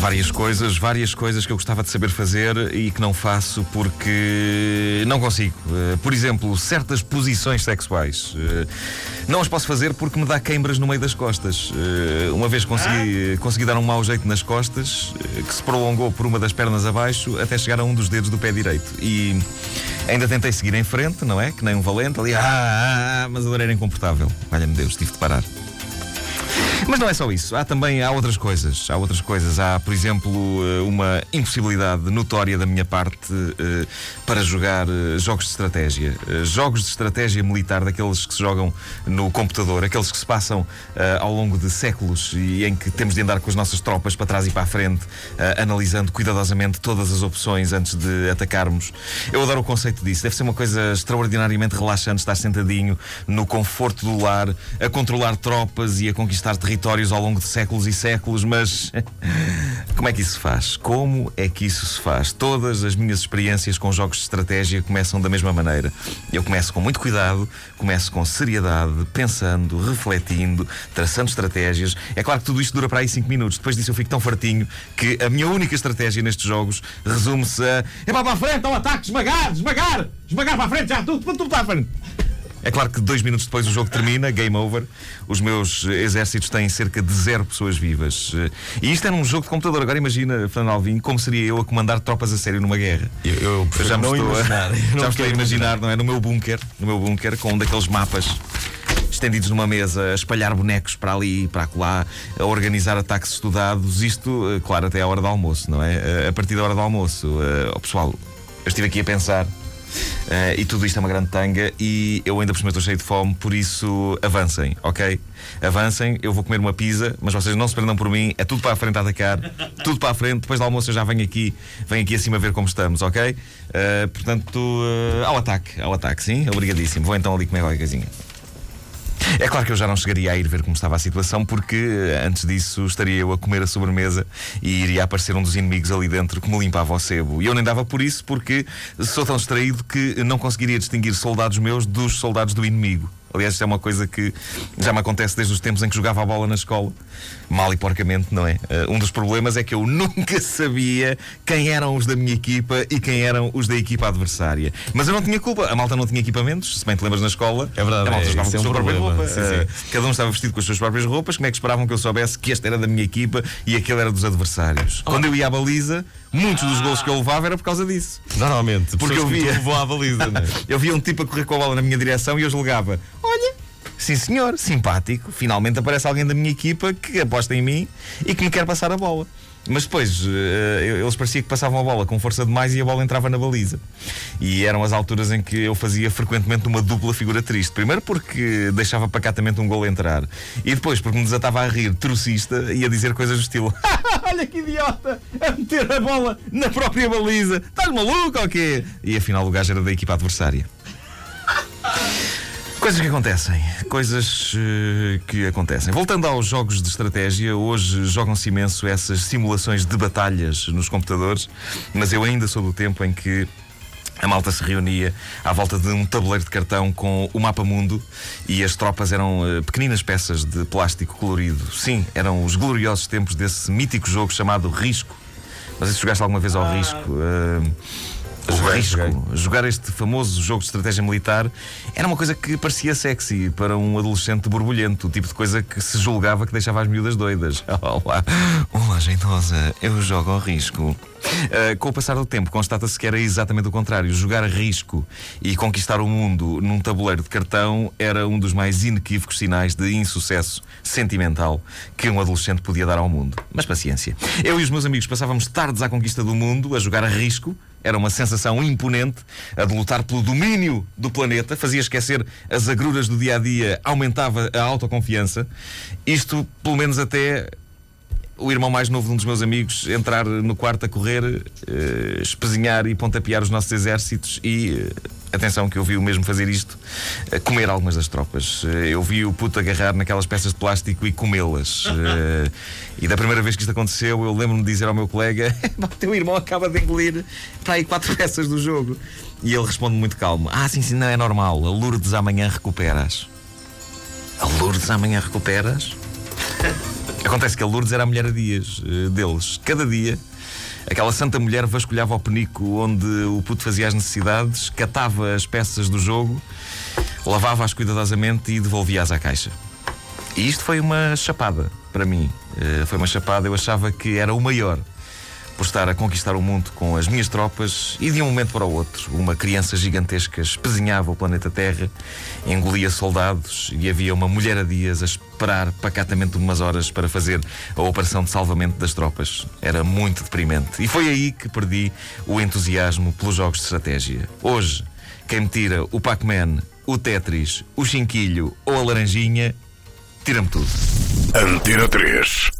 Várias coisas, várias coisas que eu gostava de saber fazer e que não faço porque não consigo. Eh, por exemplo, certas posições sexuais. Eh, não as posso fazer porque me dá queimbras no meio das costas. Eh, uma vez consegui, consegui dar um mau jeito nas costas, que se prolongou por uma das pernas abaixo até chegar a um dos dedos do pé direito. E ainda tentei seguir em frente, não é? Que nem um valente ali, ah, ah, ah mas a dor era incomportável. Olha-me Deus, tive de parar. Mas não é só isso. Há também há outras coisas. Há outras coisas. Há, por exemplo, eh, uma impossibilidade notória da minha parte uh, para jogar uh, jogos de estratégia. Jogos de estratégia militar, daqueles que se jogam no computador, aqueles que se passam ao longo de séculos e em que temos de andar com as nossas tropas para trás e para a frente, analisando cuidadosamente todas as opções antes de atacarmos. Eu adoro o conceito disso. Deve ser uma coisa extraordinariamente relaxante estar sentadinho no conforto do lar, a controlar tropas e a conquistar territórios territórios ao longo de séculos e séculos, mas como é que isso se faz? Como é que isso se faz? Todas as minhas experiências com jogos de estratégia começam da mesma maneira. Eu começo com muito cuidado, começo com seriedade, pensando, refletindo, traçando estratégias. É claro que tudo isto dura para aí 5 minutos. Depois disso eu fico tão fartinho que a minha única estratégia nestes jogos resume-se a. É para a frente, ao ataque, esmagar, esmagar, esmagar para a frente, já, tudo, tudo, para a frente. É claro que dois minutos depois o jogo termina, game over. Os meus exércitos têm cerca de zero pessoas vivas. E isto é num jogo de computador. Agora imagina, Fernando Alvim, como seria eu a comandar tropas a sério numa guerra. Eu, eu, eu já me estou, a, já me estou a imaginar, não é? No meu bunker, no meu bunker, com um daqueles mapas estendidos numa mesa, a espalhar bonecos para ali e para lá, a organizar ataques estudados. Isto, eh, claro, até à hora do almoço, não é? Eh, a partir da hora do almoço, oh, pessoal, eu estive aqui a pensar Uh, e tudo isto é uma grande tanga e eu ainda por cima estou cheio de fome, por isso avancem, ok? Avancem, eu vou comer uma pizza, mas vocês não se prendam por mim, é tudo para a frente a atacar, tudo para a frente, depois do almoço eu já venho aqui, venho aqui acima ver como estamos, ok? Uh, portanto, uh, ao ataque, ao ataque, sim, obrigadíssimo. Vou então ali comer qualquer coisinha. É claro que eu já não chegaria a ir ver como estava a situação, porque eh, antes disso estaria eu a comer a sobremesa e iria aparecer um dos inimigos ali dentro que me limpava o sebo. E eu nem dava por isso, porque sou tão distraído que não conseguiria distinguir soldados meus dos soldados do inimigo. Aliás, isto é uma coisa que já me acontece desde os tempos em que jogava a bola na escola. Mal e porcamente, não é? Uh, um dos problemas é que eu nunca sabia quem eram os da minha equipa e quem eram os da equipa adversária. Mas eu não tinha culpa. A malta não tinha equipamentos, se bem te lembras na escola. É verdade. A malta é, jogava com a sua própria roupa. Sim, sim. Uh, cada um estava vestido com as suas próprias roupas. Como é que esperavam que eu soubesse que este era da minha equipa e aquele era dos adversários? Oh. Quando eu ia à baliza, muitos dos gols que eu levava era por causa disso. Normalmente, porque eu via. Vou à baliza, é? eu via um tipo a correr com a bola na minha direção e eu julgava: Sim, senhor, simpático. Finalmente aparece alguém da minha equipa que aposta em mim e que me quer passar a bola. Mas depois uh, eles parecia que passavam a bola com força demais e a bola entrava na baliza. E eram as alturas em que eu fazia frequentemente uma dupla figura triste. Primeiro porque deixava pacatamente um gol entrar. E depois porque me desatava a rir, trocista, e a dizer coisas do estilo: Olha que idiota! A meter a bola na própria baliza! Estás maluco ou quê? E afinal o gajo era da equipa adversária. Coisas que acontecem, coisas uh, que acontecem. Voltando aos jogos de estratégia, hoje jogam-se imenso essas simulações de batalhas nos computadores, mas eu ainda sou do tempo em que a malta se reunia à volta de um tabuleiro de cartão com o mapa mundo e as tropas eram uh, pequeninas peças de plástico colorido. Sim, eram os gloriosos tempos desse mítico jogo chamado Risco. Mas se jogaste alguma vez ao Risco? Uh, Jogar, risco. Joguei. Jogar este famoso jogo de estratégia militar era uma coisa que parecia sexy para um adolescente borbulhento, o tipo de coisa que se julgava que deixava as miúdas doidas. Olá, olá, jeitosa, eu jogo ao risco. Uh, com o passar do tempo, constata-se que era exatamente o contrário. Jogar a risco e conquistar o mundo num tabuleiro de cartão era um dos mais inequívocos sinais de insucesso sentimental que um adolescente podia dar ao mundo. Mas paciência. Eu e os meus amigos passávamos tardes à conquista do mundo, a jogar a risco, era uma sensação imponente, a de lutar pelo domínio do planeta, fazia esquecer as agruras do dia a dia, aumentava a autoconfiança. Isto, pelo menos, até o irmão mais novo de um dos meus amigos entrar no quarto a correr, uh, espezinhar e pontapear os nossos exércitos e. Uh, atenção que eu vi o mesmo fazer isto, uh, comer algumas das tropas. Uh, eu vi o puto agarrar naquelas peças de plástico e comê-las. Uh, e da primeira vez que isto aconteceu, eu lembro-me de dizer ao meu colega: o teu irmão acaba de engolir para aí quatro peças do jogo. E ele responde muito calmo: Ah, sim, sim, não é normal. A Lourdes amanhã recuperas. A Lourdes amanhã recuperas? Acontece que a Lourdes era a mulher a dias uh, deles. Cada dia, aquela santa mulher vasculhava o penico onde o puto fazia as necessidades, catava as peças do jogo, lavava-as cuidadosamente e devolvia-as à caixa. E isto foi uma chapada para mim. Uh, foi uma chapada, eu achava que era o maior por estar a conquistar o mundo com as minhas tropas e de um momento para o outro, uma criança gigantesca espezinhava o planeta Terra, engolia soldados e havia uma mulher a dias a esperar pacatamente umas horas para fazer a operação de salvamento das tropas. Era muito deprimente. E foi aí que perdi o entusiasmo pelos jogos de estratégia. Hoje, quem me tira o Pac-Man, o Tetris, o Chinquilho ou a Laranjinha, tira-me tudo. Antena 3